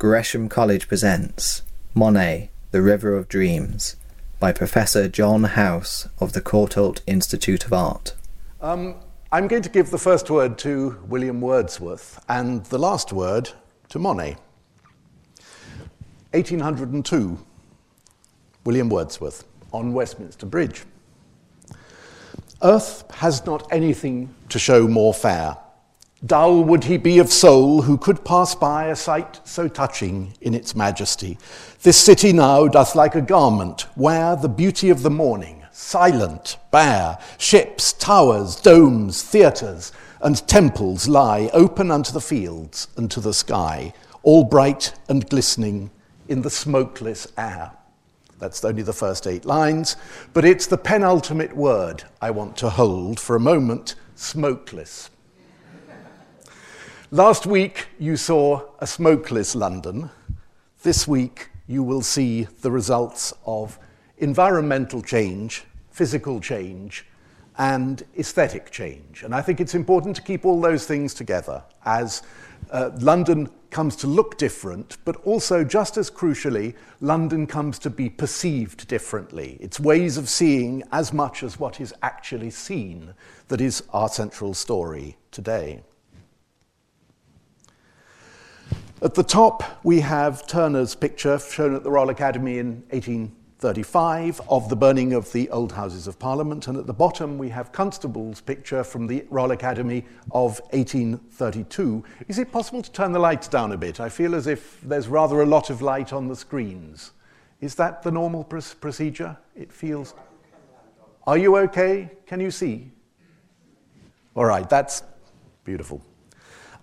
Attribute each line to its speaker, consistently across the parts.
Speaker 1: Gresham College presents Monet, The River of Dreams by Professor John House of the Courtauld Institute of Art.
Speaker 2: Um, I'm going to give the first word to William Wordsworth and the last word to Monet. 1802, William Wordsworth on Westminster Bridge. Earth has not anything to show more fair. Dull would he be of soul who could pass by a sight so touching in its majesty. This city now doth like a garment wear the beauty of the morning, silent, bare, ships, towers, domes, theatres, and temples lie open unto the fields and to the sky, all bright and glistening in the smokeless air. That's only the first eight lines, but it's the penultimate word I want to hold for a moment smokeless. Last week you saw a smokeless London. This week you will see the results of environmental change, physical change, and aesthetic change. And I think it's important to keep all those things together as uh, London comes to look different, but also, just as crucially, London comes to be perceived differently. It's ways of seeing as much as what is actually seen that is our central story today. At the top, we have Turner's picture shown at the Royal Academy in 1835 of the burning of the old Houses of Parliament, and at the bottom, we have Constable's picture from the Royal Academy of 1832. Is it possible to turn the lights down a bit? I feel as if there's rather a lot of light on the screens. Is that the normal pr- procedure? It feels. Are you okay? Can you see? All right, that's beautiful.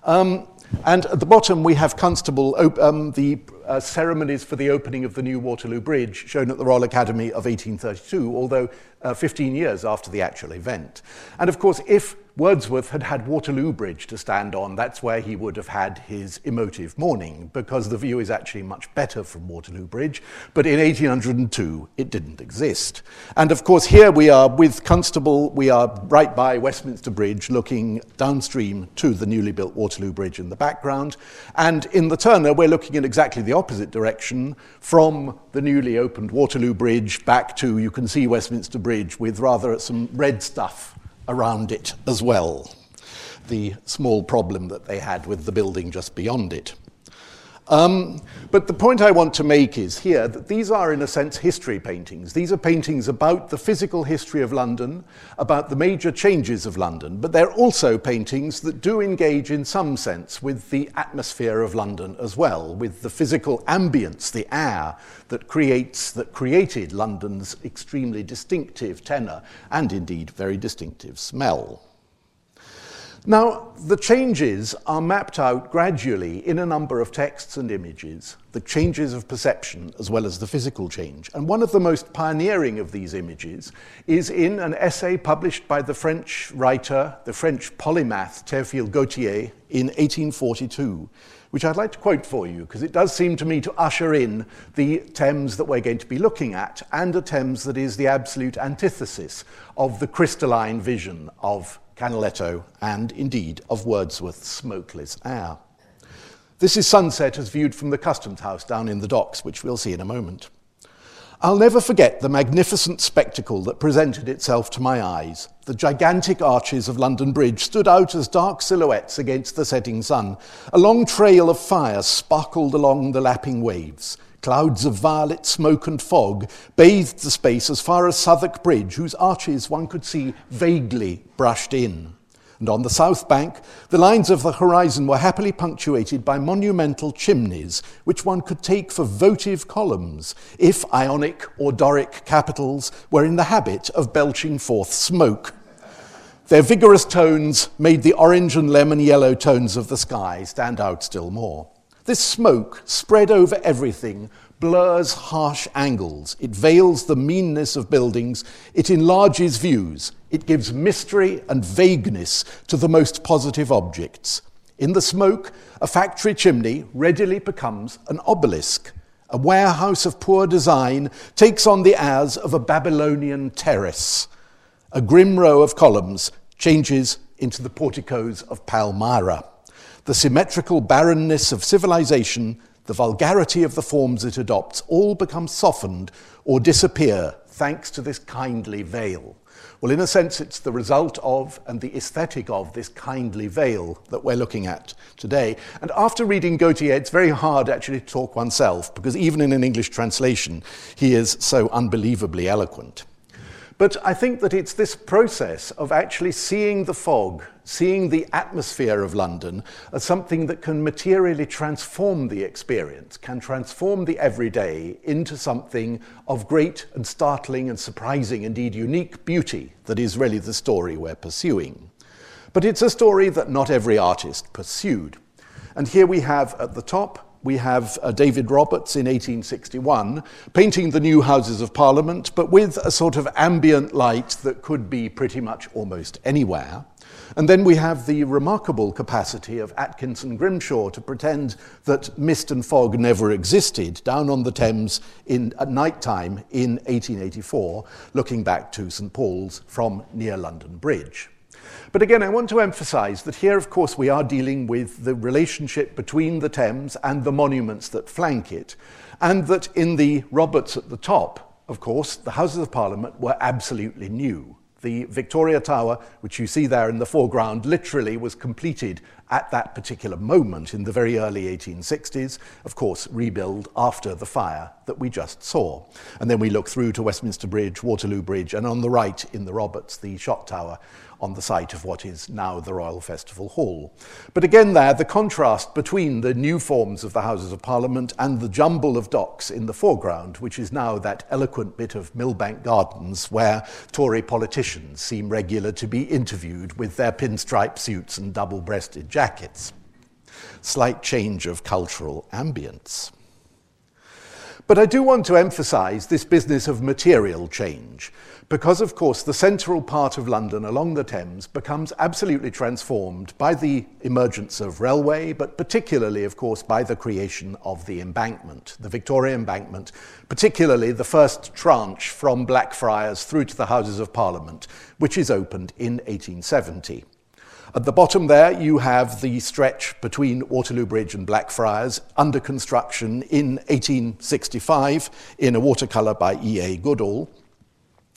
Speaker 2: Um, And at the bottom, we have Constable, um, the uh, ceremonies for the opening of the new Waterloo Bridge, shown at the Royal Academy of 1832, although uh, 15 years after the actual event. And of course, if Wordsworth had had Waterloo Bridge to stand on, that's where he would have had his emotive morning, because the view is actually much better from Waterloo Bridge. But in 1802, it didn't exist. And of course, here we are with Constable, we are right by Westminster Bridge, looking downstream to the newly built Waterloo Bridge in the background. And in the Turner, we're looking in exactly the opposite direction from the newly opened Waterloo Bridge back to, you can see Westminster Bridge with rather some red stuff around it as well, the small problem that they had with the building just beyond it. Um, but the point I want to make is here that these are, in a sense, history paintings. These are paintings about the physical history of London, about the major changes of London, but they're also paintings that do engage, in some sense, with the atmosphere of London as well, with the physical ambience, the air that creates, that created London's extremely distinctive tenor and indeed very distinctive smell. Now, the changes are mapped out gradually in a number of texts and images, the changes of perception as well as the physical change. And one of the most pioneering of these images is in an essay published by the French writer, the French polymath Théophile Gautier in 1842, which I'd like to quote for you because it does seem to me to usher in the Thames that we're going to be looking at and a Thames that is the absolute antithesis of the crystalline vision of Canaletto, and indeed of Wordsworth's smokeless air. This is sunset as viewed from the customs house down in the docks, which we'll see in a moment. I'll never forget the magnificent spectacle that presented itself to my eyes. The gigantic arches of London Bridge stood out as dark silhouettes against the setting sun. A long trail of fire sparkled along the lapping waves. Clouds of violet smoke and fog bathed the space as far as Southwark Bridge, whose arches one could see vaguely brushed in. And on the south bank, the lines of the horizon were happily punctuated by monumental chimneys, which one could take for votive columns, if Ionic or Doric capitals were in the habit of belching forth smoke. Their vigorous tones made the orange and lemon yellow tones of the sky stand out still more. This smoke, spread over everything, blurs harsh angles. It veils the meanness of buildings. It enlarges views. It gives mystery and vagueness to the most positive objects. In the smoke, a factory chimney readily becomes an obelisk. A warehouse of poor design takes on the airs of a Babylonian terrace. A grim row of columns changes into the porticos of Palmyra the symmetrical barrenness of civilization, the vulgarity of the forms it adopts, all become softened or disappear thanks to this kindly veil. Well, in a sense, it's the result of and the aesthetic of this kindly veil that we're looking at today. And after reading Gautier, it's very hard actually to talk oneself because even in an English translation, he is so unbelievably eloquent. But I think that it's this process of actually seeing the fog, seeing the atmosphere of London as something that can materially transform the experience, can transform the everyday into something of great and startling and surprising, indeed unique beauty that is really the story we're pursuing. But it's a story that not every artist pursued. And here we have at the top we have uh, David Roberts in 1861 painting the new Houses of Parliament, but with a sort of ambient light that could be pretty much almost anywhere. And then we have the remarkable capacity of Atkinson Grimshaw to pretend that mist and fog never existed down on the Thames in, at night time in 1884, looking back to St Paul's from near London Bridge. But again, I want to emphasize that here, of course, we are dealing with the relationship between the Thames and the monuments that flank it, and that in the Roberts at the top, of course, the Houses of Parliament were absolutely new. The Victoria Tower, which you see there in the foreground, literally was completed at that particular moment in the very early 1860s, of course, rebuilt after the fire that we just saw. And then we look through to Westminster Bridge, Waterloo Bridge, and on the right in the Roberts, the shot tower, on the site of what is now the Royal Festival Hall. But again, there, the contrast between the new forms of the Houses of Parliament and the jumble of docks in the foreground, which is now that eloquent bit of Millbank Gardens where Tory politicians seem regular to be interviewed with their pinstripe suits and double breasted jackets. Slight change of cultural ambience. But I do want to emphasize this business of material change because, of course, the central part of London along the Thames becomes absolutely transformed by the emergence of railway, but particularly, of course, by the creation of the embankment, the Victoria Embankment, particularly the first tranche from Blackfriars through to the Houses of Parliament, which is opened in 1870. At the bottom there, you have the stretch between Waterloo Bridge and Blackfriars, under construction in 1865 in a watercolour by E.A. Goodall.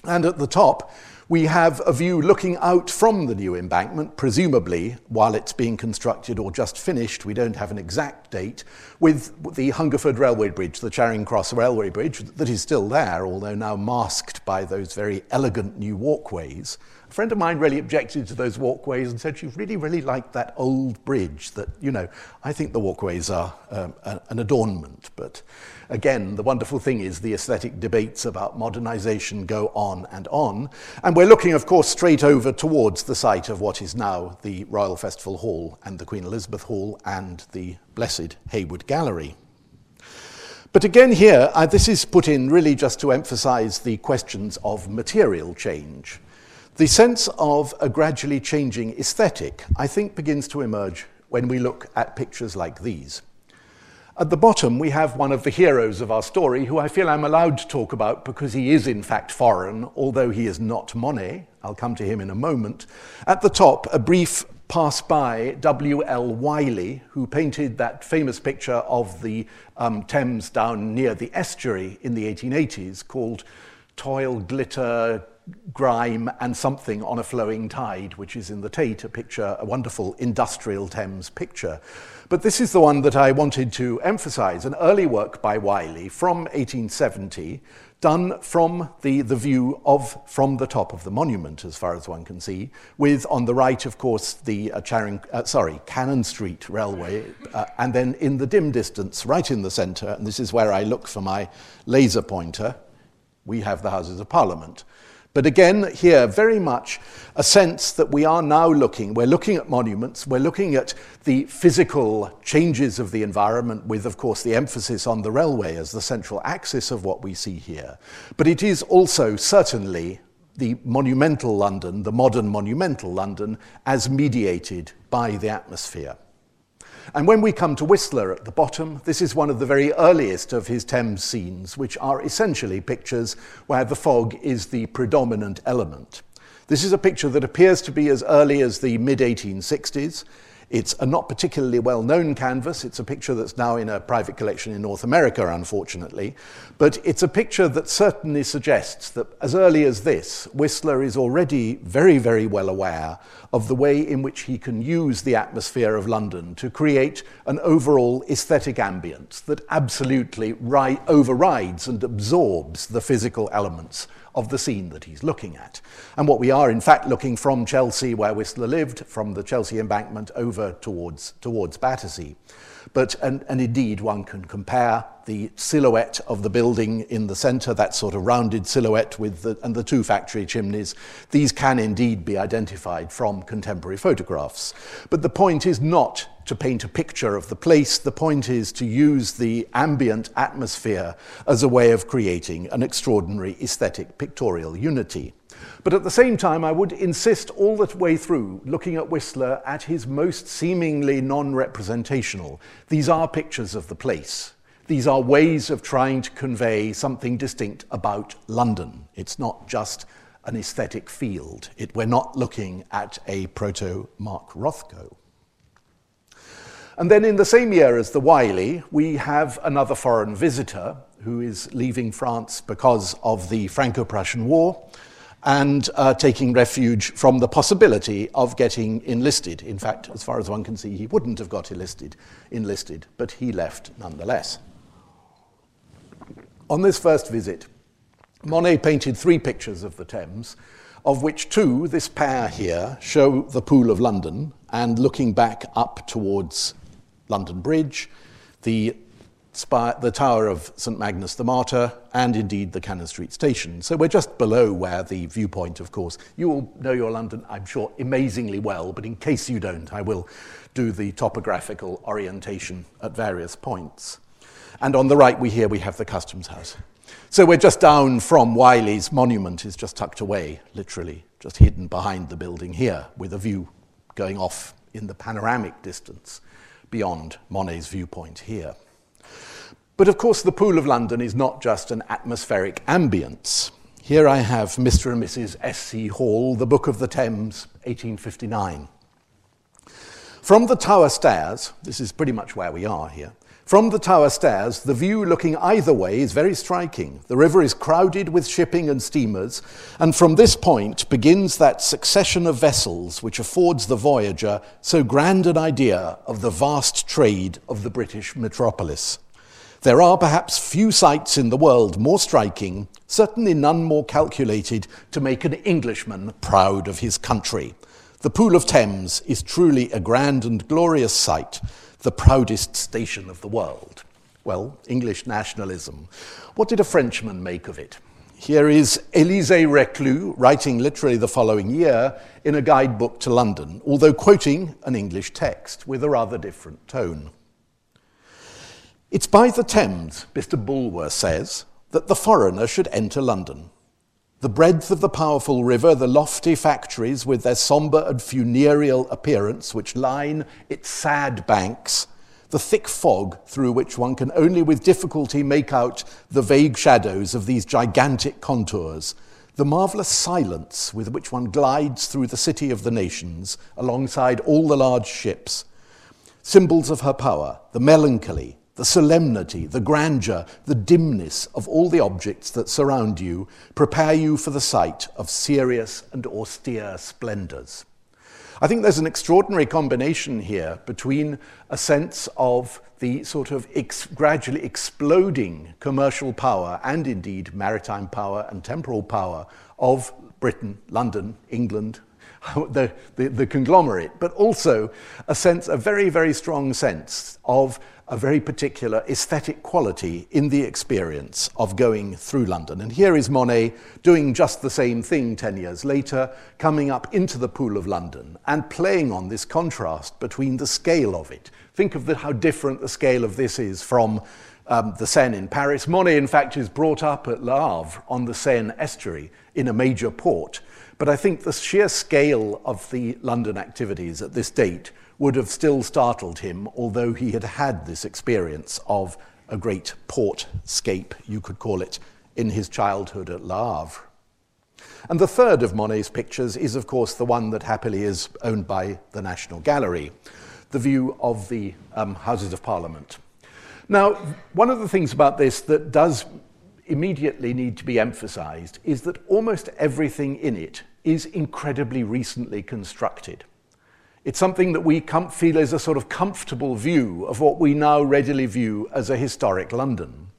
Speaker 2: And at the top, we have a view looking out from the new embankment, presumably while it's being constructed or just finished, we don't have an exact date, with the Hungerford Railway Bridge, the Charing Cross Railway Bridge, that is still there, although now masked by those very elegant new walkways. A friend of mine really objected to those walkways and said she really, really liked that old bridge that, you know, I think the walkways are um, an adornment, but Again, the wonderful thing is the aesthetic debates about modernization go on and on. And we're looking, of course, straight over towards the site of what is now the Royal Festival Hall and the Queen Elizabeth Hall and the Blessed Hayward Gallery. But again, here, uh, this is put in really just to emphasize the questions of material change. The sense of a gradually changing aesthetic, I think, begins to emerge when we look at pictures like these. At the bottom, we have one of the heroes of our story, who I feel I'm allowed to talk about because he is, in fact, foreign, although he is not Monet. I'll come to him in a moment. At the top, a brief pass by W.L. Wyllie, who painted that famous picture of the um, Thames down near the estuary in the 1880s called Toil, Glitter, grime and something on a flowing tide, which is in the Tate, a picture, a wonderful industrial Thames picture. But this is the one that I wanted to emphasize, an early work by Wyllie from 1870, done from the, the view of from the top of the monument, as far as one can see, with on the right, of course, the uh, Charing, uh, sorry, Cannon Street Railway, uh, and then in the dim distance, right in the centre, and this is where I look for my laser pointer, we have the Houses of Parliament. But again, here, very much a sense that we are now looking, we're looking at monuments, we're looking at the physical changes of the environment, with, of course, the emphasis on the railway as the central axis of what we see here. But it is also certainly the monumental London, the modern monumental London, as mediated by the atmosphere. And when we come to Whistler at the bottom, this is one of the very earliest of his Thames scenes, which are essentially pictures where the fog is the predominant element. This is a picture that appears to be as early as the mid 1860s. It's a not particularly well known canvas. It's a picture that's now in a private collection in North America, unfortunately. But it's a picture that certainly suggests that as early as this, Whistler is already very, very well aware of the way in which he can use the atmosphere of London to create an overall aesthetic ambience that absolutely ri- overrides and absorbs the physical elements of the scene that he's looking at. And what we are, in fact, looking from Chelsea, where Whistler lived, from the Chelsea embankment over towards, towards Battersea. But, and, and indeed, one can compare the silhouette of the building in the centre, that sort of rounded silhouette with the, and the two factory chimneys. These can indeed be identified from contemporary photographs. But the point is not to paint a picture of the place, the point is to use the ambient atmosphere as a way of creating an extraordinary aesthetic pictorial unity. But at the same time, I would insist all the way through, looking at Whistler at his most seemingly non representational. These are pictures of the place. These are ways of trying to convey something distinct about London. It's not just an aesthetic field. It, we're not looking at a proto Mark Rothko. And then in the same year as the Wyllie, we have another foreign visitor who is leaving France because of the Franco Prussian War and uh, taking refuge from the possibility of getting enlisted. In fact, as far as one can see, he wouldn't have got enlisted, enlisted but he left nonetheless. On this first visit, Monet painted three pictures of the Thames, of which two, this pair here, show the Pool of London and looking back up towards London Bridge, the spire, the tower of St Magnus the Martyr, and indeed the Cannon Street station. So we're just below where the viewpoint, of course. You all know your London, I'm sure, amazingly well, but in case you don't, I will do the topographical orientation at various points. And on the right, we here we have the Customs House. So we're just down from Wyllie's monument is just tucked away, literally, just hidden behind the building here, with a view going off in the panoramic distance beyond Monet's viewpoint here. But of course, the Pool of London is not just an atmospheric ambience. Here I have Mr. and Mrs. S.C. Hall, The Book of the Thames, 1859. From the tower stairs, this is pretty much where we are here, from the tower stairs, the view looking either way is very striking. The river is crowded with shipping and steamers, and from this point begins that succession of vessels which affords the voyager so grand an idea of the vast trade of the British metropolis. There are perhaps few sights in the world more striking, certainly none more calculated to make an Englishman proud of his country. The Pool of Thames is truly a grand and glorious sight, the proudest station of the world. Well, English nationalism. What did a Frenchman make of it? Here is Élisée Reclus writing literally the following year in a guidebook to London, although quoting an English text with a rather different tone. It's by the Thames, Mr. Bulwer says, that the foreigner should enter London. The breadth of the powerful river, the lofty factories with their sombre and funereal appearance which line its sad banks, the thick fog through which one can only with difficulty make out the vague shadows of these gigantic contours, the marvellous silence with which one glides through the city of the nations alongside all the large ships, symbols of her power, the melancholy, the solemnity, the grandeur, the dimness of all the objects that surround you prepare you for the sight of serious and austere splendours. I think there's an extraordinary combination here between a sense of the sort of ex- gradually exploding commercial power and indeed maritime power and temporal power of Britain, London, England, the, the, the, conglomerate, but also a sense, a very, very strong sense of a very particular aesthetic quality in the experience of going through London. And here is Monet doing just the same thing 10 years later, coming up into the Pool of London and playing on this contrast between the scale of it. Think of the, how different the scale of this is from um, the Seine in Paris. Monet, in fact, is brought up at Le Havre on the Seine estuary in a major port. But I think the sheer scale of the London activities at this date would have still startled him, although he had had this experience of a great portscape, you could call it, in his childhood at Le Havre. And the third of Monet's pictures is, of course, the one that happily is owned by the National Gallery. the view of the um, Houses of Parliament. Now, one of the things about this that does immediately need to be emphasized is that almost everything in it is incredibly recently constructed. It's something that we feel is a sort of comfortable view of what we now readily view as a historic London.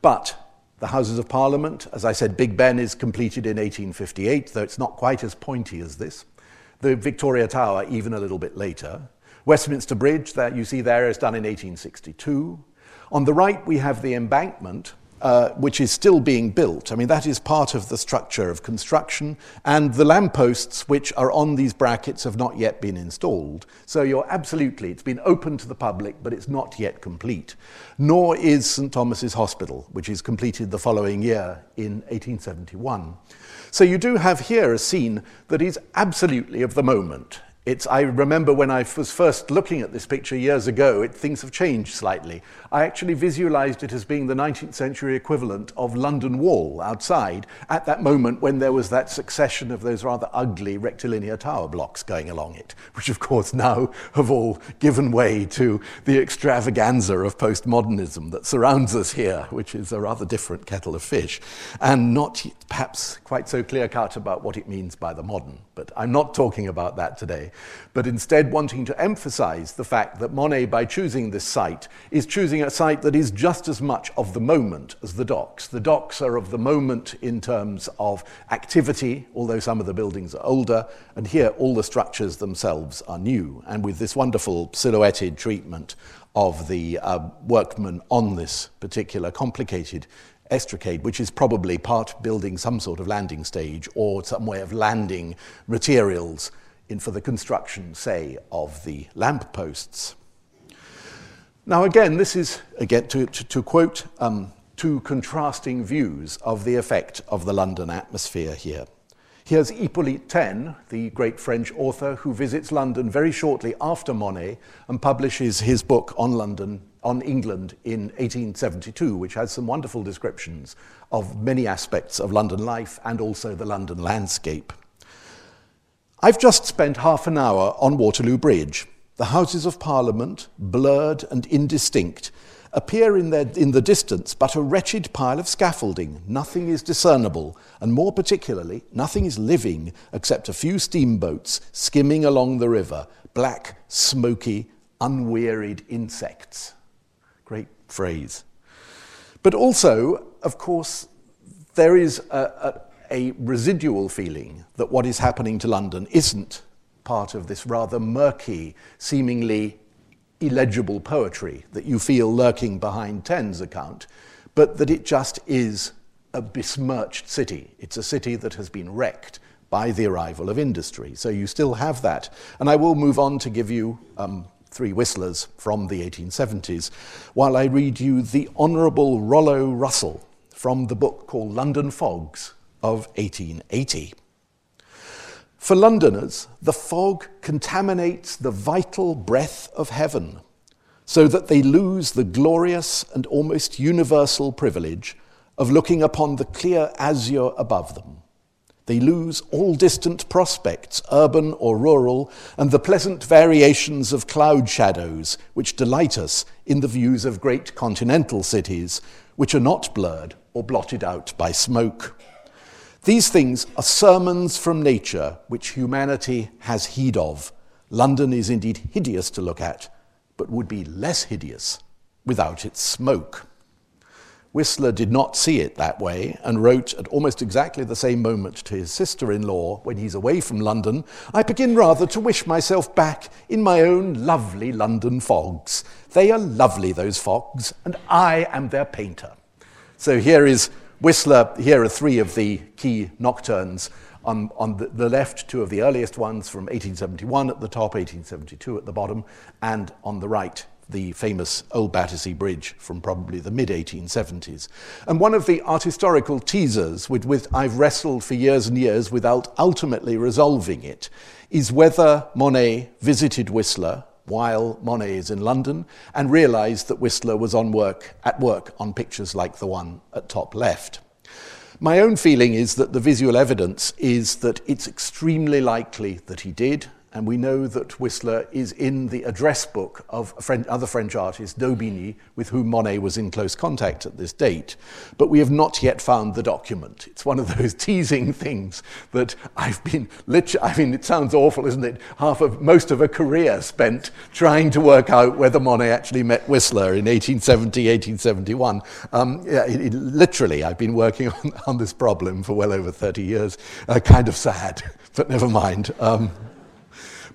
Speaker 2: But the Houses of Parliament, as I said, Big Ben is completed in 1858, though it's not quite as pointy as this. The Victoria Tower, even a little bit later. Westminster Bridge, that you see there, is done in 1862. On the right, we have the embankment, uh, which is still being built. I mean, that is part of the structure of construction, and the lampposts which are on these brackets have not yet been installed. So you're absolutely, it's been open to the public, but it's not yet complete. Nor is St. Thomas's Hospital, which is completed the following year in 1871. So you do have here a scene that is absolutely of the moment. It's, I remember when I was first looking at this picture years ago, it, things have changed slightly. I actually visualized it as being the 19th century equivalent of London Wall outside at that moment when there was that succession of those rather ugly rectilinear tower blocks going along it, which of course now have all given way to the extravaganza of postmodernism that surrounds us here, which is a rather different kettle of fish, and not perhaps quite so clear cut about what it means by the modern. But I'm not talking about that today but instead wanting to emphasize the fact that Monet, by choosing this site, is choosing a site that is just as much of the moment as the docks. The docks are of the moment in terms of activity, although some of the buildings are older, and here all the structures themselves are new, and with this wonderful silhouetted treatment of the uh, workmen on this particular complicated estacade, which is probably part building some sort of landing stage or some way of landing materials in for the construction, say, of the lamp posts. Now, again, this is, again, to, to, to quote um, two contrasting views of the effect of the London atmosphere here. Here's Hippolyte Taine, the great French author who visits London very shortly after Monet and publishes his book on London, on England in 1872, which has some wonderful descriptions of many aspects of London life and also the London landscape. I've just spent half an hour on Waterloo Bridge. The Houses of Parliament, blurred and indistinct, appear in, their, in the distance but a wretched pile of scaffolding. Nothing is discernible, and more particularly, nothing is living except a few steamboats skimming along the river, black, smoky, unwearied insects. Great phrase. But also, of course, there is a, a a residual feeling that what is happening to London isn't part of this rather murky, seemingly illegible poetry that you feel lurking behind Taine's account, but that it just is a besmirched city. It's a city that has been wrecked by the arrival of industry. So you still have that. And I will move on to give you um, three whistlers from the 1870s while I read you the Honourable Rollo Russell from the book called London Fogs of 1880. For Londoners, the fog contaminates the vital breath of heaven, so that they lose the glorious and almost universal privilege of looking upon the clear azure above them. They lose all distant prospects, urban or rural, and the pleasant variations of cloud shadows which delight us in the views of great continental cities, which are not blurred or blotted out by smoke. These things are sermons from nature which humanity has heed of. London is indeed hideous to look at, but would be less hideous without its smoke. Whistler did not see it that way and wrote at almost exactly the same moment to his sister in law when he's away from London I begin rather to wish myself back in my own lovely London fogs. They are lovely, those fogs, and I am their painter. So here is Whistler, here are three of the key nocturnes. On, on the, the, left, two of the earliest ones from 1871 at the top, 1872 at the bottom, and on the right, the famous Old Battersea Bridge from probably the mid 1870s. And one of the art historical teasers with which I've wrestled for years and years without ultimately resolving it is whether Monet visited Whistler while Monet is in London and realized that Whistler was on work, at work on pictures like the one at top left. My own feeling is that the visual evidence is that it's extremely likely that he did, And we know that Whistler is in the address book of French, other French artist, Daubigny, with whom Monet was in close contact at this date. But we have not yet found the document. It's one of those teasing things that I've been, I mean, it sounds awful, isn't it? Half of, most of a career spent trying to work out whether Monet actually met Whistler in 1870, 1871. Um, yeah, it, it, literally, I've been working on, on, this problem for well over 30 years. Uh, kind of sad, but never mind. Um,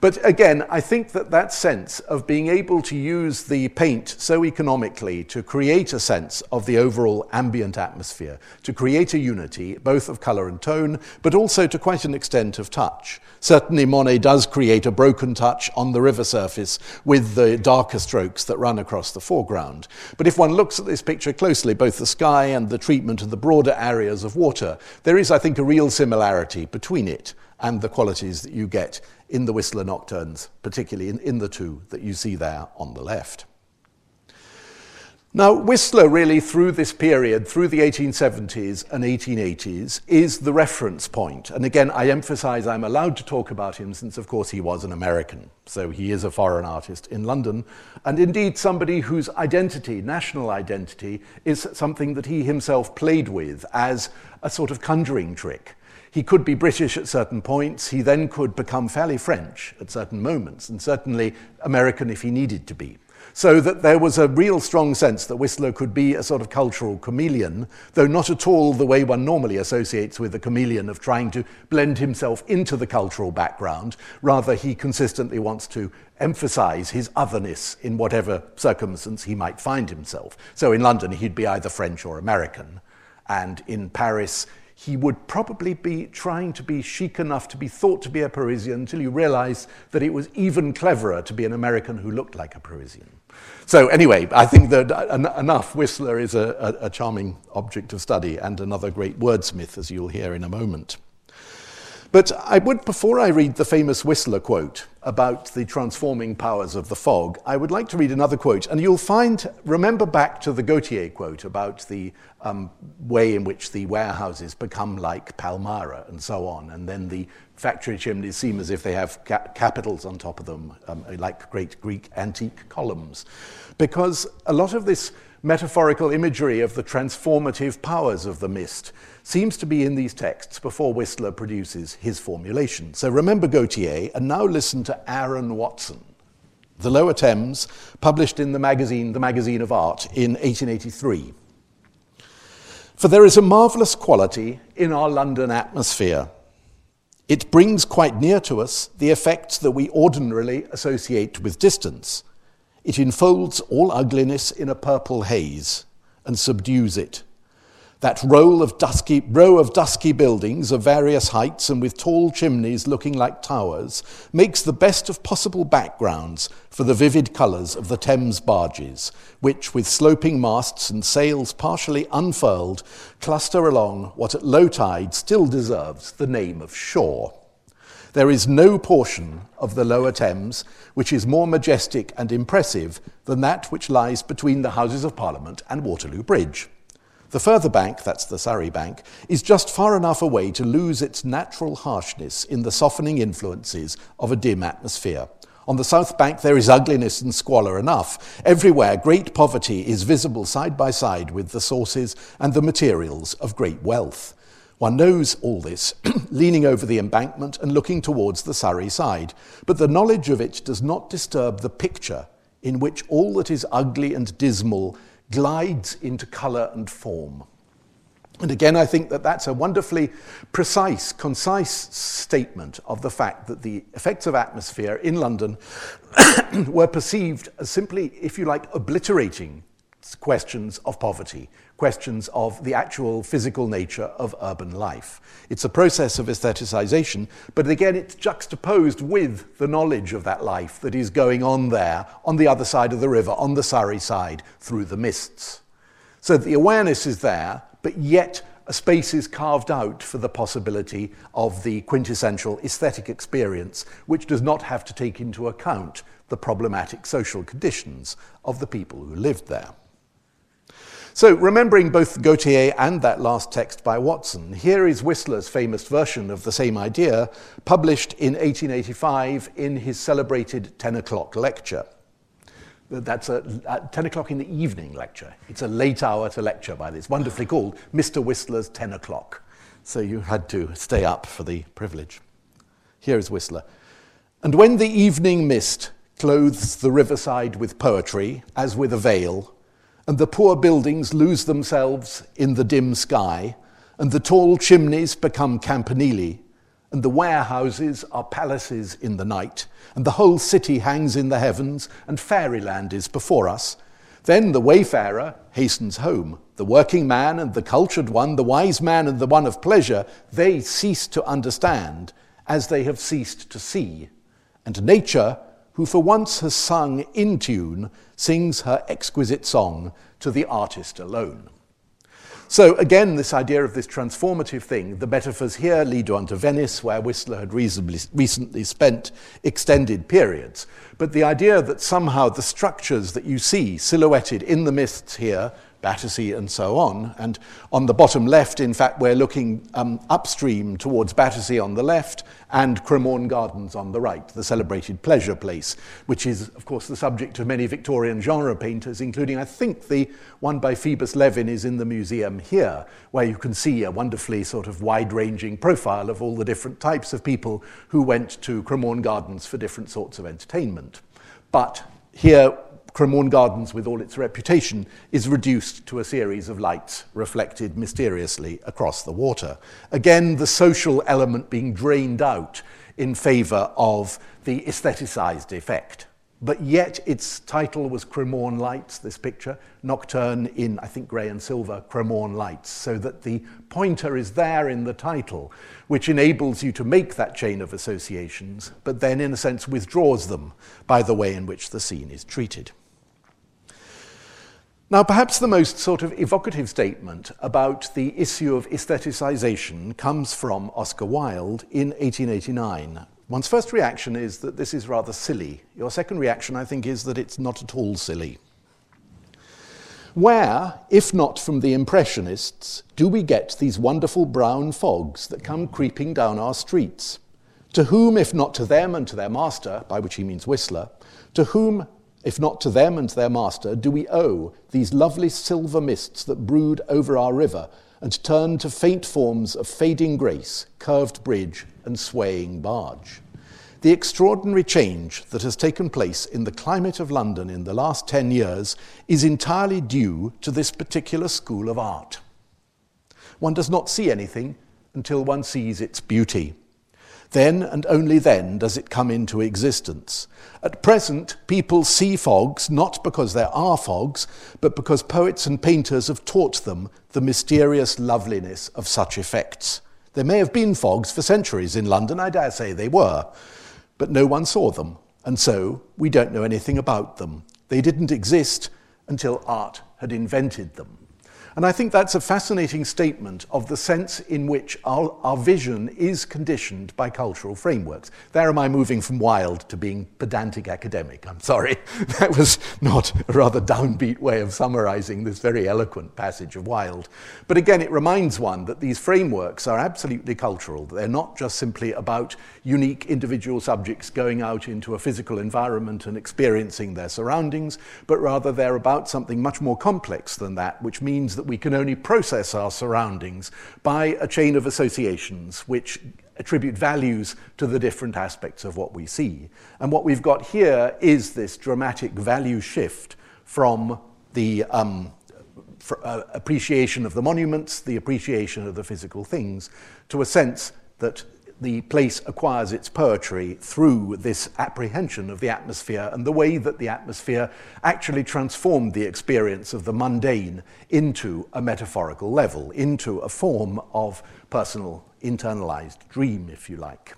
Speaker 2: but again, I think that that sense of being able to use the paint so economically to create a sense of the overall ambient atmosphere, to create a unity, both of colour and tone, but also to quite an extent of touch. Certainly, Monet does create a broken touch on the river surface with the darker strokes that run across the foreground. But if one looks at this picture closely, both the sky and the treatment of the broader areas of water, there is, I think, a real similarity between it and the qualities that you get in the Whistler nocturnes, particularly in, in the two that you see there on the left. Now, Whistler, really, through this period, through the 1870s and 1880s, is the reference point. And again, I emphasize I'm allowed to talk about him since, of course, he was an American. So he is a foreign artist in London, and indeed somebody whose identity, national identity, is something that he himself played with as a sort of conjuring trick. He could be British at certain points. He then could become fairly French at certain moments, and certainly American if he needed to be. So that there was a real strong sense that Whistler could be a sort of cultural chameleon, though not at all the way one normally associates with the chameleon of trying to blend himself into the cultural background. Rather, he consistently wants to emphasize his otherness in whatever circumstance he might find himself. So in London, he'd be either French or American. And in Paris, he would probably be trying to be chic enough to be thought to be a Parisian until you realize that it was even cleverer to be an American who looked like a Parisian. So, anyway, I think that enough. Whistler is a, a, a charming object of study and another great wordsmith, as you'll hear in a moment. But I would, before I read the famous Whistler quote about the transforming powers of the fog, I would like to read another quote. And you'll find, remember back to the Gautier quote about the um, way in which the warehouses become like Palmyra and so on, and then the factory chimneys seem as if they have ca- capitals on top of them, um, like great Greek antique columns. Because a lot of this metaphorical imagery of the transformative powers of the mist seems to be in these texts before Whistler produces his formulation. So remember Gautier, and now listen to Aaron Watson. The Lower Thames, published in the magazine, the Magazine of Art, in 1883. For there is a marvellous quality in our London atmosphere. It brings quite near to us the effects that we ordinarily associate with distance. It enfolds all ugliness in a purple haze and subdues it that row of, dusky, row of dusky buildings of various heights and with tall chimneys looking like towers makes the best of possible backgrounds for the vivid colours of the Thames barges, which, with sloping masts and sails partially unfurled, cluster along what at low tide still deserves the name of shore. There is no portion of the lower Thames which is more majestic and impressive than that which lies between the Houses of Parliament and Waterloo Bridge. The further bank, that's the Surrey Bank, is just far enough away to lose its natural harshness in the softening influences of a dim atmosphere. On the south bank, there is ugliness and squalor enough. Everywhere, great poverty is visible side by side with the sources and the materials of great wealth. One knows all this, leaning over the embankment and looking towards the Surrey side, but the knowledge of it does not disturb the picture in which all that is ugly and dismal glides into colour and form. And again, I think that that's a wonderfully precise, concise statement of the fact that the effects of atmosphere in London were perceived as simply, if you like, obliterating questions of poverty, questions of the actual physical nature of urban life. It's a process of aestheticization, but again, it's juxtaposed with the knowledge of that life that is going on there on the other side of the river, on the Surrey side, through the mists. So the awareness is there, but yet a space is carved out for the possibility of the quintessential aesthetic experience, which does not have to take into account the problematic social conditions of the people who lived there. So, remembering both Gautier and that last text by Watson, here is Whistler's famous version of the same idea, published in 1885 in his celebrated 10 o'clock lecture. Uh, that's a, a 10 o'clock in the evening lecture. It's a late hour to lecture by this, wonderfully called Mr. Whistler's 10 o'clock. So you had to stay up for the privilege. Here is Whistler. And when the evening mist clothes the riverside with poetry, as with a veil, and the poor buildings lose themselves in the dim sky, and the tall chimneys become campanili, and the warehouses are palaces in the night, and the whole city hangs in the heavens, and fairyland is before us. Then the wayfarer hastens home. The working man and the cultured one, the wise man and the one of pleasure, they cease to understand as they have ceased to see. And nature, who for once has sung in tune, sings her exquisite song to the artist alone. So, again, this idea of this transformative thing, the metaphors here lead on to Venice, where Whistler had recently spent extended periods. But the idea that somehow the structures that you see silhouetted in the mists here Battersea and so on. And on the bottom left, in fact, we're looking um, upstream towards Battersea on the left and Cremorne Gardens on the right, the celebrated pleasure place, which is, of course, the subject of many Victorian genre painters, including, I think, the one by Phoebus Levin is in the museum here, where you can see a wonderfully sort of wide ranging profile of all the different types of people who went to Cremorne Gardens for different sorts of entertainment. But here Cremorne Gardens, with all its reputation, is reduced to a series of lights reflected mysteriously across the water. Again, the social element being drained out in favour of the aestheticised effect. But yet its title was Cremorne Lights, this picture, Nocturne in, I think, grey and silver, Cremorne Lights, so that the pointer is there in the title, which enables you to make that chain of associations, but then, in a sense, withdraws them by the way in which the scene is treated. Now, perhaps the most sort of evocative statement about the issue of aestheticization comes from Oscar Wilde in 1889. One's first reaction is that this is rather silly. Your second reaction, I think, is that it's not at all silly. Where, if not from the Impressionists, do we get these wonderful brown fogs that come creeping down our streets? To whom, if not to them and to their master, by which he means Whistler, to whom if not to them and their master, do we owe these lovely silver mists that brood over our river and turn to faint forms of fading grace, curved bridge, and swaying barge? The extraordinary change that has taken place in the climate of London in the last 10 years is entirely due to this particular school of art. One does not see anything until one sees its beauty. Then and only then does it come into existence. At present, people see fogs not because there are fogs, but because poets and painters have taught them the mysterious loveliness of such effects. There may have been fogs for centuries in London, I dare say they were, but no one saw them, and so we don't know anything about them. They didn't exist until art had invented them. And I think that's a fascinating statement of the sense in which our, our vision is conditioned by cultural frameworks. There am I moving from wild to being pedantic academic. I'm sorry. That was not a rather downbeat way of summarizing this very eloquent passage of Wilde. But again, it reminds one that these frameworks are absolutely cultural. They're not just simply about unique individual subjects going out into a physical environment and experiencing their surroundings, but rather they're about something much more complex than that, which means that that we can only process our surroundings by a chain of associations which attribute values to the different aspects of what we see. And what we've got here is this dramatic value shift from the um, for, uh, appreciation of the monuments, the appreciation of the physical things, to a sense that the place acquires its poetry through this apprehension of the atmosphere and the way that the atmosphere actually transformed the experience of the mundane into a metaphorical level, into a form of personal internalized dream, if you like.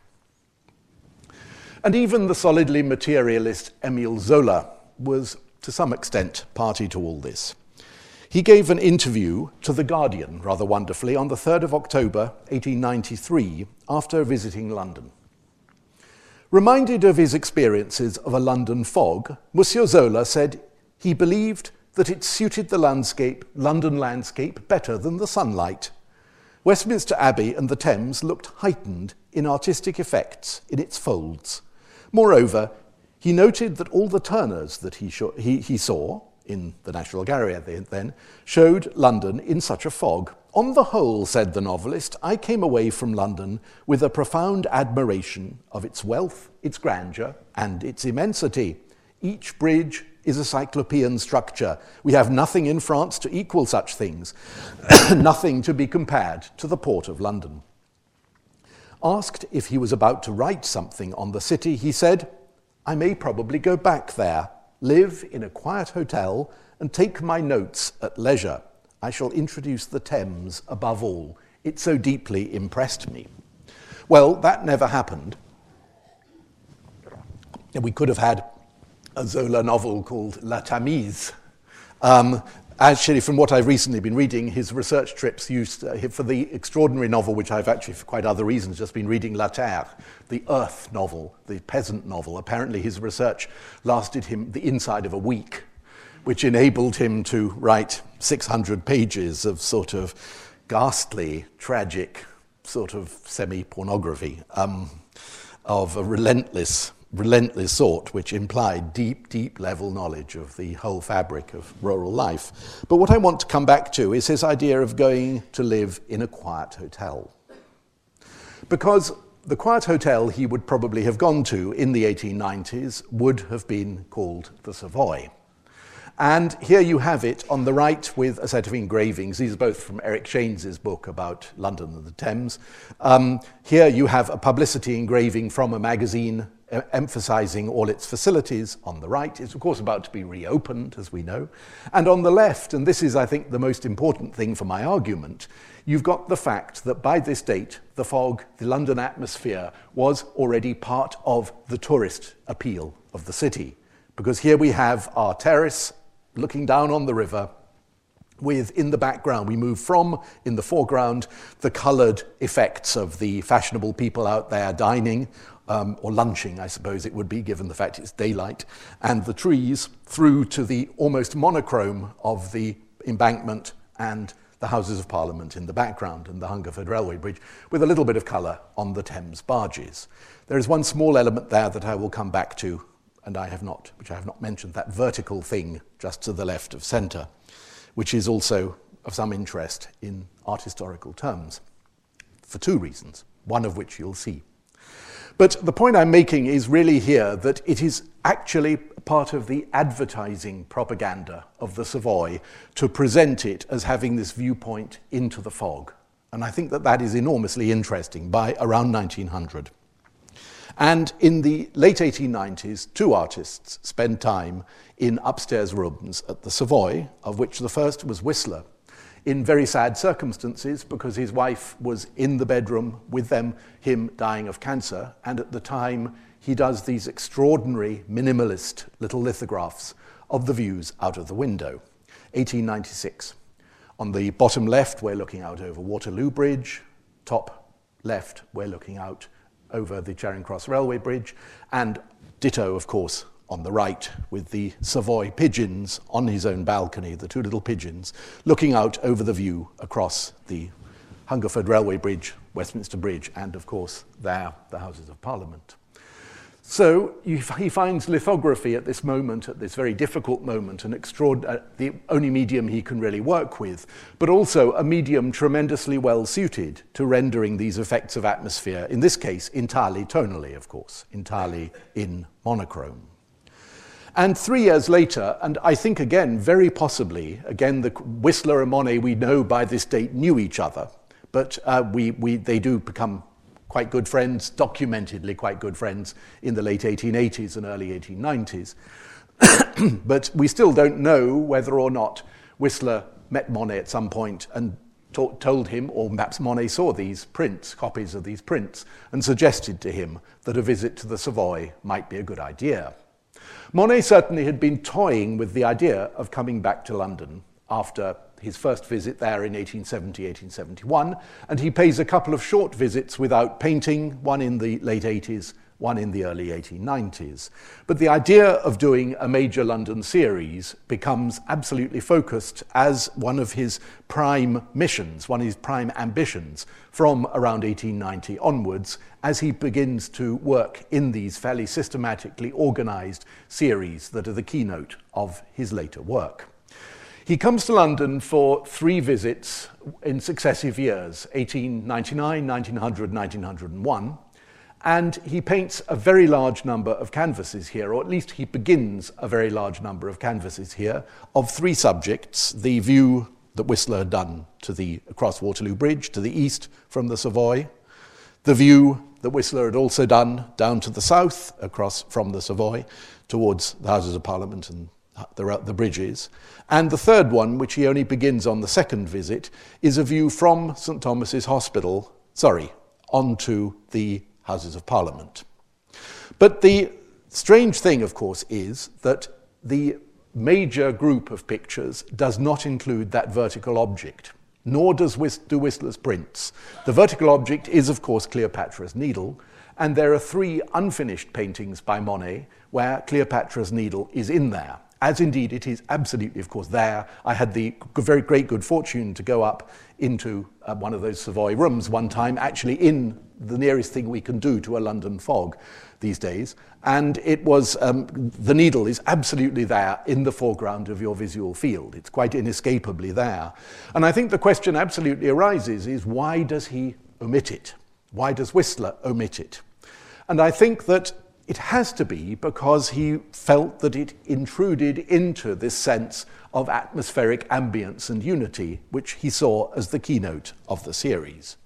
Speaker 2: And even the solidly materialist Emile Zola was, to some extent, party to all this. He gave an interview to The Guardian, rather wonderfully, on the 3rd of October 1893 after visiting London. Reminded of his experiences of a London fog, Monsieur Zola said he believed that it suited the landscape, London landscape better than the sunlight. Westminster Abbey and the Thames looked heightened in artistic effects in its folds. Moreover, he noted that all the Turners that he, he, he saw in the National Gallery then showed London in such a fog. On the whole, said the novelist, I came away from London with a profound admiration of its wealth, its grandeur, and its immensity. Each bridge is a cyclopean structure. We have nothing in France to equal such things, nothing to be compared to the port of London. Asked if he was about to write something on the city, he said, I may probably go back there, live in a quiet hotel, and take my notes at leisure. I shall introduce the Thames above all. It so deeply impressed me. Well, that never happened. We could have had a Zola novel called La Tamise. Um, actually, from what I've recently been reading, his research trips used uh, for the extraordinary novel, which I've actually, for quite other reasons, just been reading La Terre, the Earth novel, the peasant novel. Apparently, his research lasted him the inside of a week, which enabled him to write 600 pages of sort of ghastly, tragic, sort of semi pornography um, of a relentless relentless sort, which implied deep, deep level knowledge of the whole fabric of rural life. But what I want to come back to is his idea of going to live in a quiet hotel. Because the quiet hotel he would probably have gone to in the 1890s would have been called the Savoy. And here you have it on the right with a set of engravings. These are both from Eric Cheynes's book about London and the Thames. Um, here you have a publicity engraving from a magazine emphasizing all its facilities on the right. It's, of course, about to be reopened, as we know. And on the left, and this is, I think, the most important thing for my argument, you've got the fact that by this date, the fog, the London atmosphere, was already part of the tourist appeal of the city. Because here we have our terrace looking down on the river. With in the background, we move from in the foreground the coloured effects of the fashionable people out there dining um, or lunching, I suppose it would be, given the fact it's daylight, and the trees through to the almost monochrome of the embankment and the Houses of Parliament in the background and the Hungerford Railway Bridge, with a little bit of colour on the Thames barges. There is one small element there that I will come back to, and I have not, which I have not mentioned, that vertical thing just to the left of centre, which is also of some interest in art historical terms, for two reasons, one of which you'll see. But the point I'm making is really here that it is actually part of the advertising propaganda of the Savoy to present it as having this viewpoint into the fog. And I think that that is enormously interesting by around 1900. And in the late 1890s, two artists spent time in upstairs rooms at the Savoy, of which the first was Whistler, in very sad circumstances because his wife was in the bedroom with them, him dying of cancer, and at the time he does these extraordinary minimalist little lithographs of the views out of the window. 1896. On the bottom left, we're looking out over Waterloo Bridge. Top left, we're looking out over the Charing Cross Railway Bridge. And ditto, of course, on the right with the Savoy pigeons on his own balcony, the two little pigeons, looking out over the view across the Hungerford Railway Bridge, Westminster Bridge, and of course, there, the Houses of Parliament. So he finds lithography at this moment, at this very difficult moment, an uh, the only medium he can really work with, but also a medium tremendously well suited to rendering these effects of atmosphere, in this case, entirely tonally, of course, entirely in monochrome. And three years later, and I think again, very possibly, again, the Whistler and Monet, we know by this date, knew each other, but uh, we, we, they do become quite good friends, documentedly quite good friends in the late 1880s and early 1890s. but we still don't know whether or not Whistler met Monet at some point and told him, or perhaps Monet saw these prints, copies of these prints, and suggested to him that a visit to the Savoy might be a good idea. Monet certainly had been toying with the idea of coming back to London after his first visit there in 1870 1871, and he pays a couple of short visits without painting, one in the late 80s one in the early 1890s. But the idea of doing a major London series becomes absolutely focused as one of his prime missions, one of his prime ambitions from around 1890 onwards, as he begins to work in these fairly systematically organized series that are the keynote of his later work. He comes to London for three visits in successive years 1899, 1900, 1901 and he paints a very large number of canvases here, or at least he begins a very large number of canvases here, of three subjects the view that Whistler had done to the across Waterloo Bridge to the east from the Savoy, the view that Whistler had also done down to the south across from the Savoy towards the Houses of Parliament and the, uh, the bridges. And the third one, which he only begins on the second visit, is a view from St Thomas's Hospital, sorry, onto the Houses of Parliament. But the strange thing, of course, is that the major group of pictures does not include that vertical object, nor does Whist- do Whistler's prints. The vertical object is, of course, Cleopatra's Needle, and there are three unfinished paintings by Monet where Cleopatra's Needle is in there as indeed it is absolutely, of course, there. I had the very great good fortune to go up into uh, one of those Savoy rooms one time, actually in the nearest thing we can do to a London fog these days. And it was, um, the needle is absolutely there in the foreground of your visual field. It's quite inescapably there. And I think the question absolutely arises is why does he omit it? Why does Whistler omit it? And I think that it has to be because he felt that it intruded into this sense of atmospheric ambience and unity, which he saw as the keynote of the series.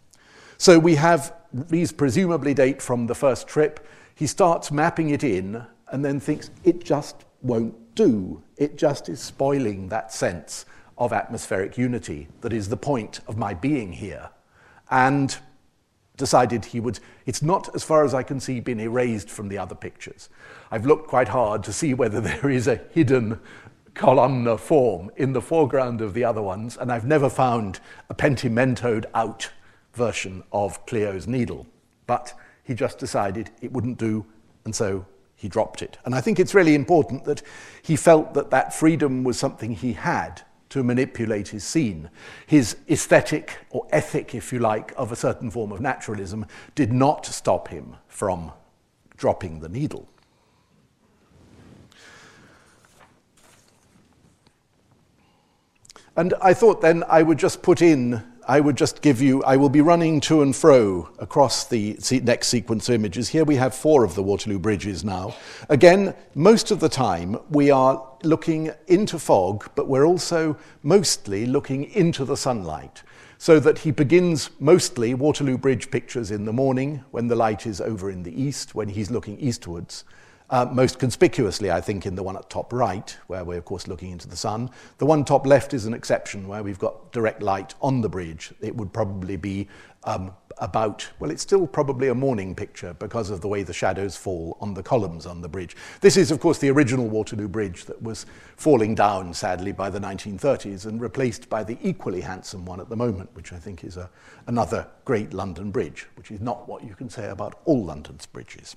Speaker 2: So we have these presumably date from the first trip. He starts mapping it in and then thinks it just won't do. It just is spoiling that sense of atmospheric unity that is the point of my being here. And decided he would, it's not, as far as I can see, been erased from the other pictures. I've looked quite hard to see whether there is a hidden columnar form in the foreground of the other ones, and I've never found a pentimentoed out version of Cleo's needle. But he just decided it wouldn't do, and so he dropped it. And I think it's really important that he felt that that freedom was something he had to manipulate his scene. His aesthetic or ethic, if you like, of a certain form of naturalism did not stop him from dropping the needle. And I thought then I would just put in I would just give you, I will be running to and fro across the next sequence of images. Here we have four of the Waterloo bridges now. Again, most of the time we are looking into fog, but we're also mostly looking into the sunlight. So that he begins mostly Waterloo Bridge pictures in the morning when the light is over in the east, when he's looking eastwards. Uh, most conspicuously, I think, in the one at top right, where we're, of course, looking into the sun. The one top left is an exception, where we've got direct light on the bridge. It would probably be um, about, well, it's still probably a morning picture because of the way the shadows fall on the columns on the bridge. This is, of course, the original Waterloo Bridge that was falling down, sadly, by the 1930s and replaced by the equally handsome one at the moment, which I think is a, another great London bridge, which is not what you can say about all London's bridges.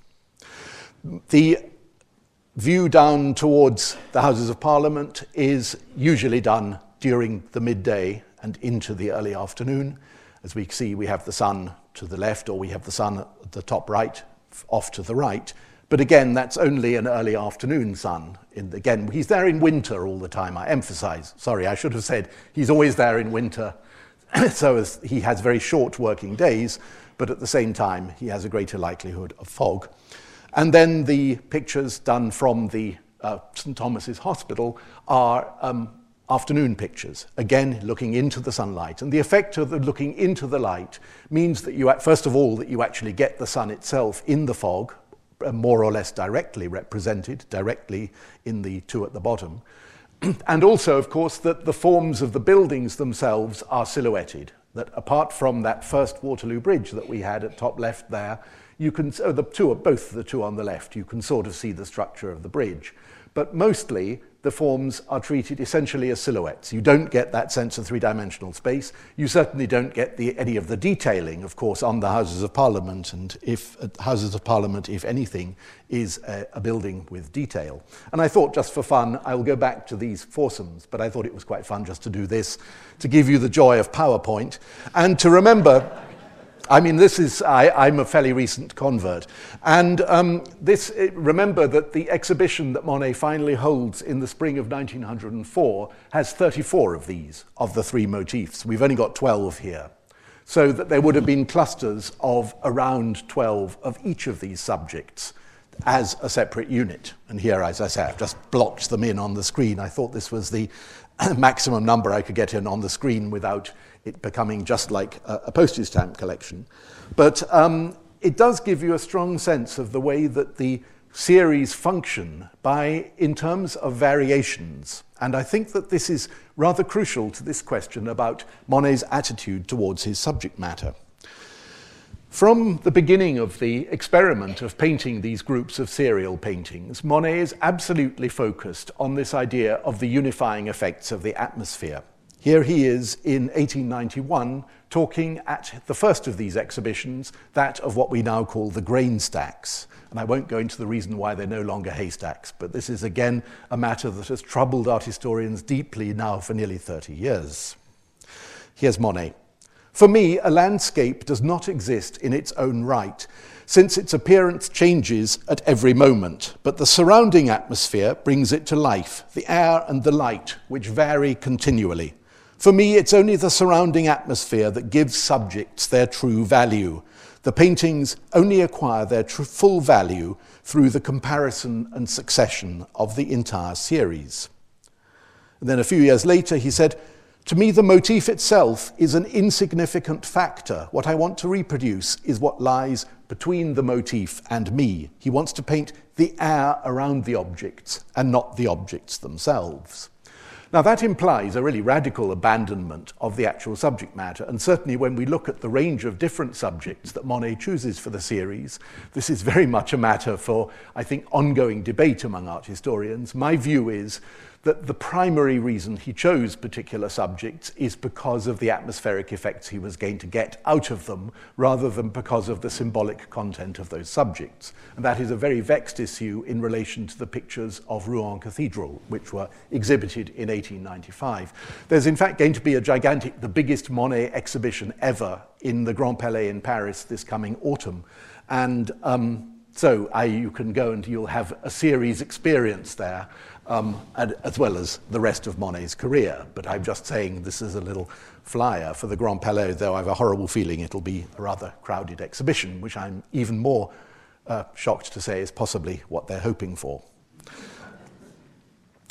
Speaker 2: The view down towards the Houses of Parliament is usually done during the midday and into the early afternoon. As we see, we have the sun to the left, or we have the sun at the top right, off to the right. But again, that's only an early afternoon sun. In, again, he's there in winter all the time, I emphasize. Sorry, I should have said he's always there in winter, so he has very short working days, but at the same time, he has a greater likelihood of fog. And then the pictures done from the uh, St. Thomas's Hospital are um, afternoon pictures, again looking into the sunlight. And the effect of the looking into the light means that you, first of all, that you actually get the sun itself in the fog, uh, more or less directly represented, directly in the two at the bottom. and also, of course, that the forms of the buildings themselves are silhouetted. That apart from that first Waterloo Bridge that we had at top left there, you can, oh, the two, both the two on the left, you can sort of see the structure of the bridge. But mostly, the forms are treated essentially as silhouettes. You don't get that sense of three-dimensional space. You certainly don't get the, any of the detailing, of course, on the Houses of Parliament, and if uh, Houses of Parliament, if anything, is a, a building with detail. And I thought, just for fun, I will go back to these foursomes, but I thought it was quite fun just to do this, to give you the joy of PowerPoint, and to remember... I mean, this is, I, am a fairly recent convert. And um, this, remember that the exhibition that Monet finally holds in the spring of 1904 has 34 of these, of the three motifs. We've only got 12 here. So that there would have been clusters of around 12 of each of these subjects as a separate unit. And here, as I say, I've just blocked them in on the screen. I thought this was the maximum number I could get in on the screen without it becoming just like a, a postage stamp collection. But um, it does give you a strong sense of the way that the series function by in terms of variations. And I think that this is rather crucial to this question about Monet's attitude towards his subject matter. From the beginning of the experiment of painting these groups of serial paintings, Monet is absolutely focused on this idea of the unifying effects of the atmosphere. Here he is in 1891 talking at the first of these exhibitions, that of what we now call the grain stacks. And I won't go into the reason why they're no longer haystacks, but this is again a matter that has troubled art historians deeply now for nearly 30 years. Here's Monet. For me, a landscape does not exist in its own right, since its appearance changes at every moment, but the surrounding atmosphere brings it to life, the air and the light, which vary continually. For me, it's only the surrounding atmosphere that gives subjects their true value. The paintings only acquire their full value through the comparison and succession of the entire series. And then a few years later, he said, To me, the motif itself is an insignificant factor. What I want to reproduce is what lies between the motif and me. He wants to paint the air around the objects and not the objects themselves. Now, that implies a really radical abandonment of the actual subject matter, and certainly when we look at the range of different subjects that Monet chooses for the series, this is very much a matter for, I think, ongoing debate among art historians. My view is that the primary reason he chose particular subjects is because of the atmospheric effects he was going to get out of them, rather than because of the symbolic content of those subjects. And that is a very vexed issue in relation to the pictures of Rouen Cathedral, which were exhibited in 1895. There's in fact going to be a gigantic, the biggest Monet exhibition ever in the Grand Palais in Paris this coming autumn. And um, so I, you can go and you'll have a series experience there um, and, as well as the rest of Monet's career. But I'm just saying this is a little flyer for the Grand Palais, though I have a horrible feeling it'll be a rather crowded exhibition, which I'm even more uh, shocked to say is possibly what they're hoping for.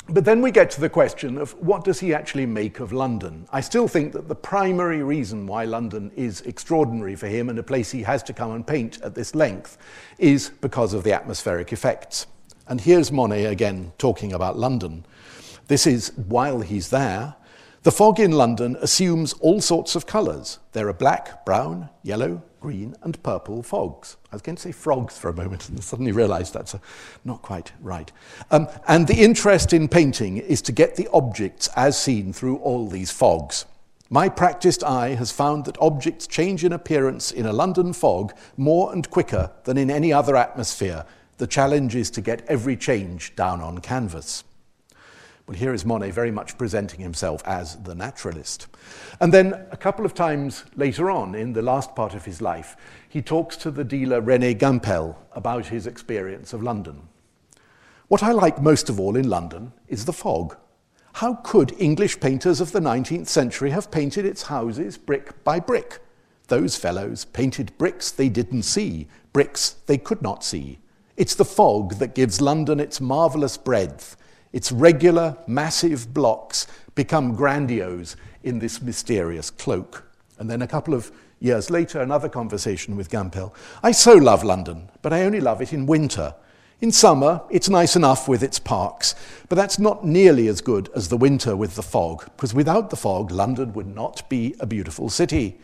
Speaker 2: But then we get to the question of what does he actually make of London? I still think that the primary reason why London is extraordinary for him and a place he has to come and paint at this length is because of the atmospheric effects. And here's Monet again talking about London. This is while he's there. The fog in London assumes all sorts of colours. There are black, brown, yellow, green, and purple fogs. I was going to say frogs for a moment and suddenly realised that's a, not quite right. Um, and the interest in painting is to get the objects as seen through all these fogs. My practiced eye has found that objects change in appearance in a London fog more and quicker than in any other atmosphere, the challenge is to get every change down on canvas. Well, here is Monet very much presenting himself as the naturalist. And then a couple of times later on, in the last part of his life, he talks to the dealer René Gimpel about his experience of London. What I like most of all in London is the fog. How could English painters of the 19th century have painted its houses brick by brick? Those fellows painted bricks they didn't see, bricks they could not see. It's the fog that gives London its marvellous breadth. Its regular, massive blocks become grandiose in this mysterious cloak. And then a couple of years later, another conversation with Gimpel. I so love London, but I only love it in winter. In summer, it's nice enough with its parks, but that's not nearly as good as the winter with the fog, because without the fog, London would not be a beautiful city.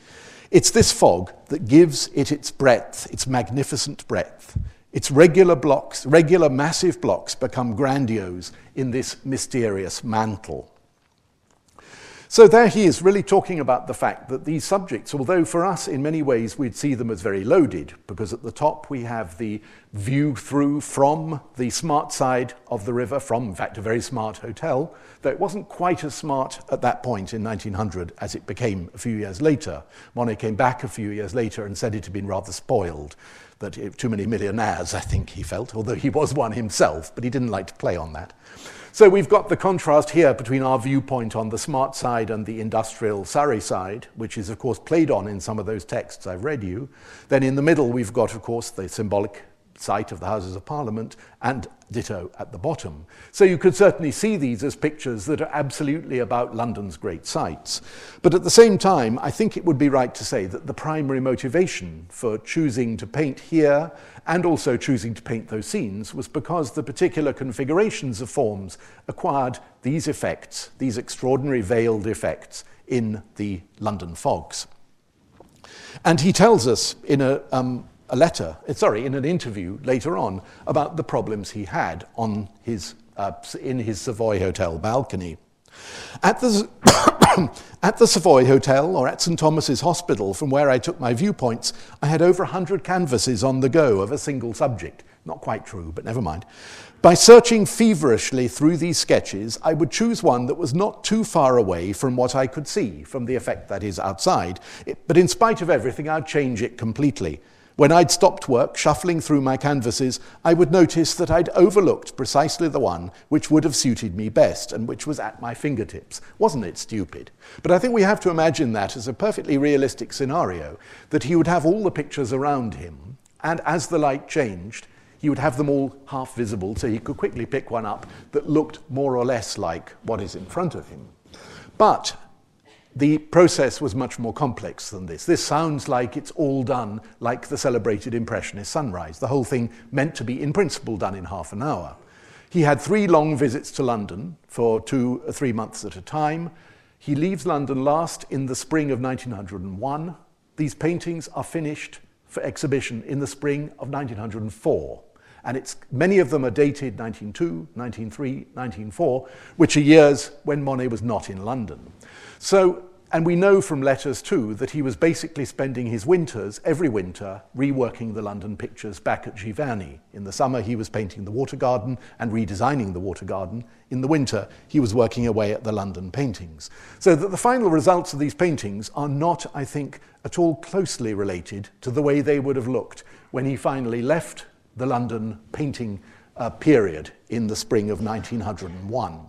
Speaker 2: It's this fog that gives it its breadth, its magnificent breadth. Its regular blocks, regular massive blocks, become grandiose in this mysterious mantle. So there he is really talking about the fact that these subjects, although for us in many ways we'd see them as very loaded, because at the top we have the view through from the smart side of the river, from in fact a very smart hotel, though it wasn't quite as smart at that point in 1900 as it became a few years later. Monet came back a few years later and said it had been rather spoiled, that it, too many millionaires, I think he felt, although he was one himself, but he didn't like to play on that. So we've got the contrast here between our viewpoint on the smart side and the industrial Surrey side, which is, of course, played on in some of those texts I've read you. Then in the middle, we've got, of course, the symbolic site of the Houses of Parliament, and ditto at the bottom. So you could certainly see these as pictures that are absolutely about London's great sites. But at the same time, I think it would be right to say that the primary motivation for choosing to paint here and also choosing to paint those scenes was because the particular configurations of forms acquired these effects, these extraordinary veiled effects in the London fogs. And he tells us in a um, a letter, eh, sorry, in an interview later on about the problems he had on his, uh, in his Savoy Hotel balcony. At the, at the Savoy Hotel or at St Thomas's Hospital, from where I took my viewpoints, I had over 100 canvases on the go of a single subject. Not quite true, but never mind. By searching feverishly through these sketches, I would choose one that was not too far away from what I could see, from the effect that is outside. It, but in spite of everything, I'd change it completely. When I'd stopped work, shuffling through my canvases, I would notice that I'd overlooked precisely the one which would have suited me best and which was at my fingertips. Wasn't it stupid? But I think we have to imagine that as a perfectly realistic scenario that he would have all the pictures around him, and as the light changed, he would have them all half visible so he could quickly pick one up that looked more or less like what is in front of him. But the process was much more complex than this. This sounds like it's all done like the celebrated Impressionist sunrise, the whole thing meant to be, in principle, done in half an hour. He had three long visits to London for two or three months at a time. He leaves London last in the spring of 1901. These paintings are finished for exhibition in the spring of 1904. And it's, many of them are dated 1902, 1903, 1904, which are years when Monet was not in London. So and we know from letters too that he was basically spending his winters, every winter, reworking the London pictures back at Giverny. In the summer, he was painting the water garden and redesigning the water garden. In the winter, he was working away at the London paintings. So that the final results of these paintings are not, I think, at all closely related to the way they would have looked when he finally left the London painting uh, period in the spring of 1901.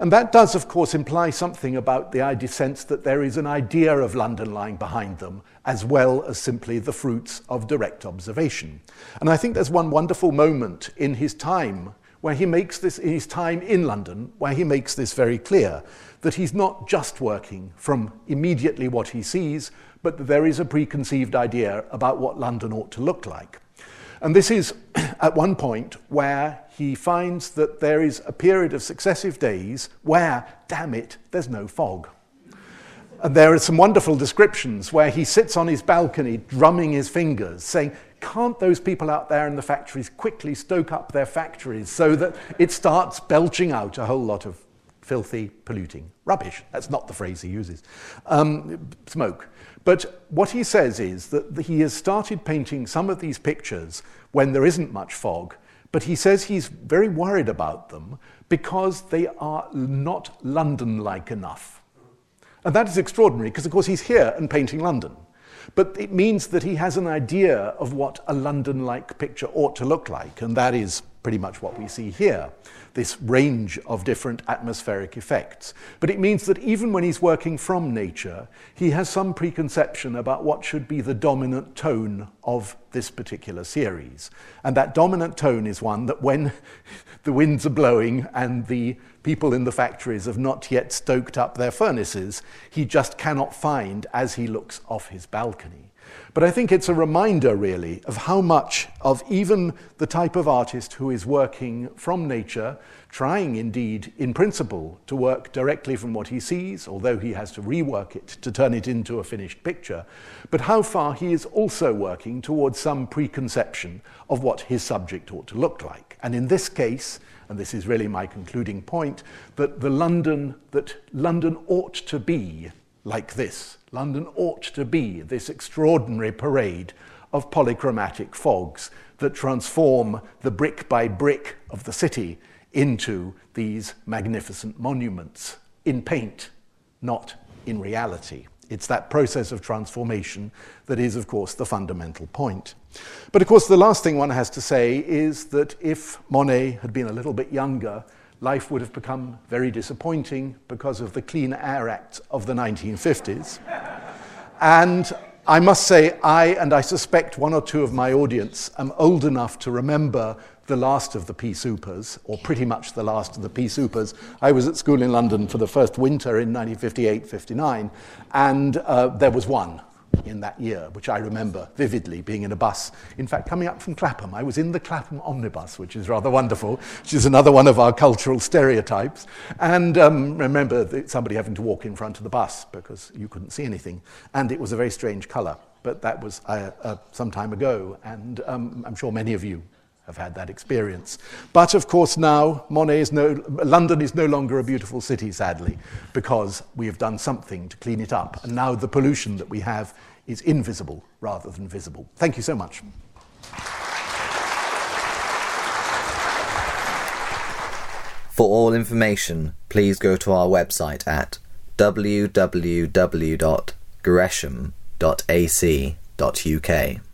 Speaker 2: And that does, of course, imply something about the idea sense that there is an idea of London lying behind them, as well as simply the fruits of direct observation. And I think there's one wonderful moment in his time where he makes this, in his time in London, where he makes this very clear that he's not just working from immediately what he sees, but that there is a preconceived idea about what London ought to look like. And this is at one point where he finds that there is a period of successive days where, damn it, there's no fog. And there are some wonderful descriptions where he sits on his balcony drumming his fingers, saying, Can't those people out there in the factories quickly stoke up their factories so that it starts belching out a whole lot of filthy, polluting rubbish? That's not the phrase he uses. Um, smoke. But what he says is that he has started painting some of these pictures when there isn't much fog, but he says he's very worried about them because they are not London like enough. And that is extraordinary because, of course, he's here and painting London. But it means that he has an idea of what a London like picture ought to look like, and that is pretty much what we see here this range of different atmospheric effects. But it means that even when he's working from nature, he has some preconception about what should be the dominant tone of this particular series. And that dominant tone is one that when the winds are blowing and the people in the factories have not yet stoked up their furnaces, he just cannot find as he looks off his balcony. But I think it's a reminder, really, of how much of even the type of artist who is working from nature, trying indeed, in principle, to work directly from what he sees, although he has to rework it to turn it into a finished picture, but how far he is also working towards some preconception of what his subject ought to look like. And in this case, and this is really my concluding point, that the London that London ought to be like this. London ought to be this extraordinary parade of polychromatic fogs that transform the brick by brick of the city into these magnificent monuments in paint, not in reality. It's that process of transformation that is, of course, the fundamental point. But of course, the last thing one has to say is that if Monet had been a little bit younger, life would have become very disappointing because of the Clean Air Act of the 1950s. and I must say, I, and I suspect one or two of my audience, am old enough to remember the last of the pea soupers, or pretty much the last of the pea soupers. I was at school in London for the first winter in 1958 59, and uh, there was one in that year, which I remember vividly being in a bus. In fact, coming up from Clapham, I was in the Clapham omnibus, which is rather wonderful, which is another one of our cultural stereotypes. And um, remember somebody having to walk in front of the bus because you couldn't see anything. And it was a very strange colour. But that was uh, uh, some time ago, and um, I'm sure many of you have had that experience. But of course, now Monet is no, London is no longer a beautiful city, sadly, because we have done something to clean it up. And now the pollution that we have is invisible rather than visible. Thank you so much.
Speaker 1: For all information, please go to our website at www.gresham.ac.uk.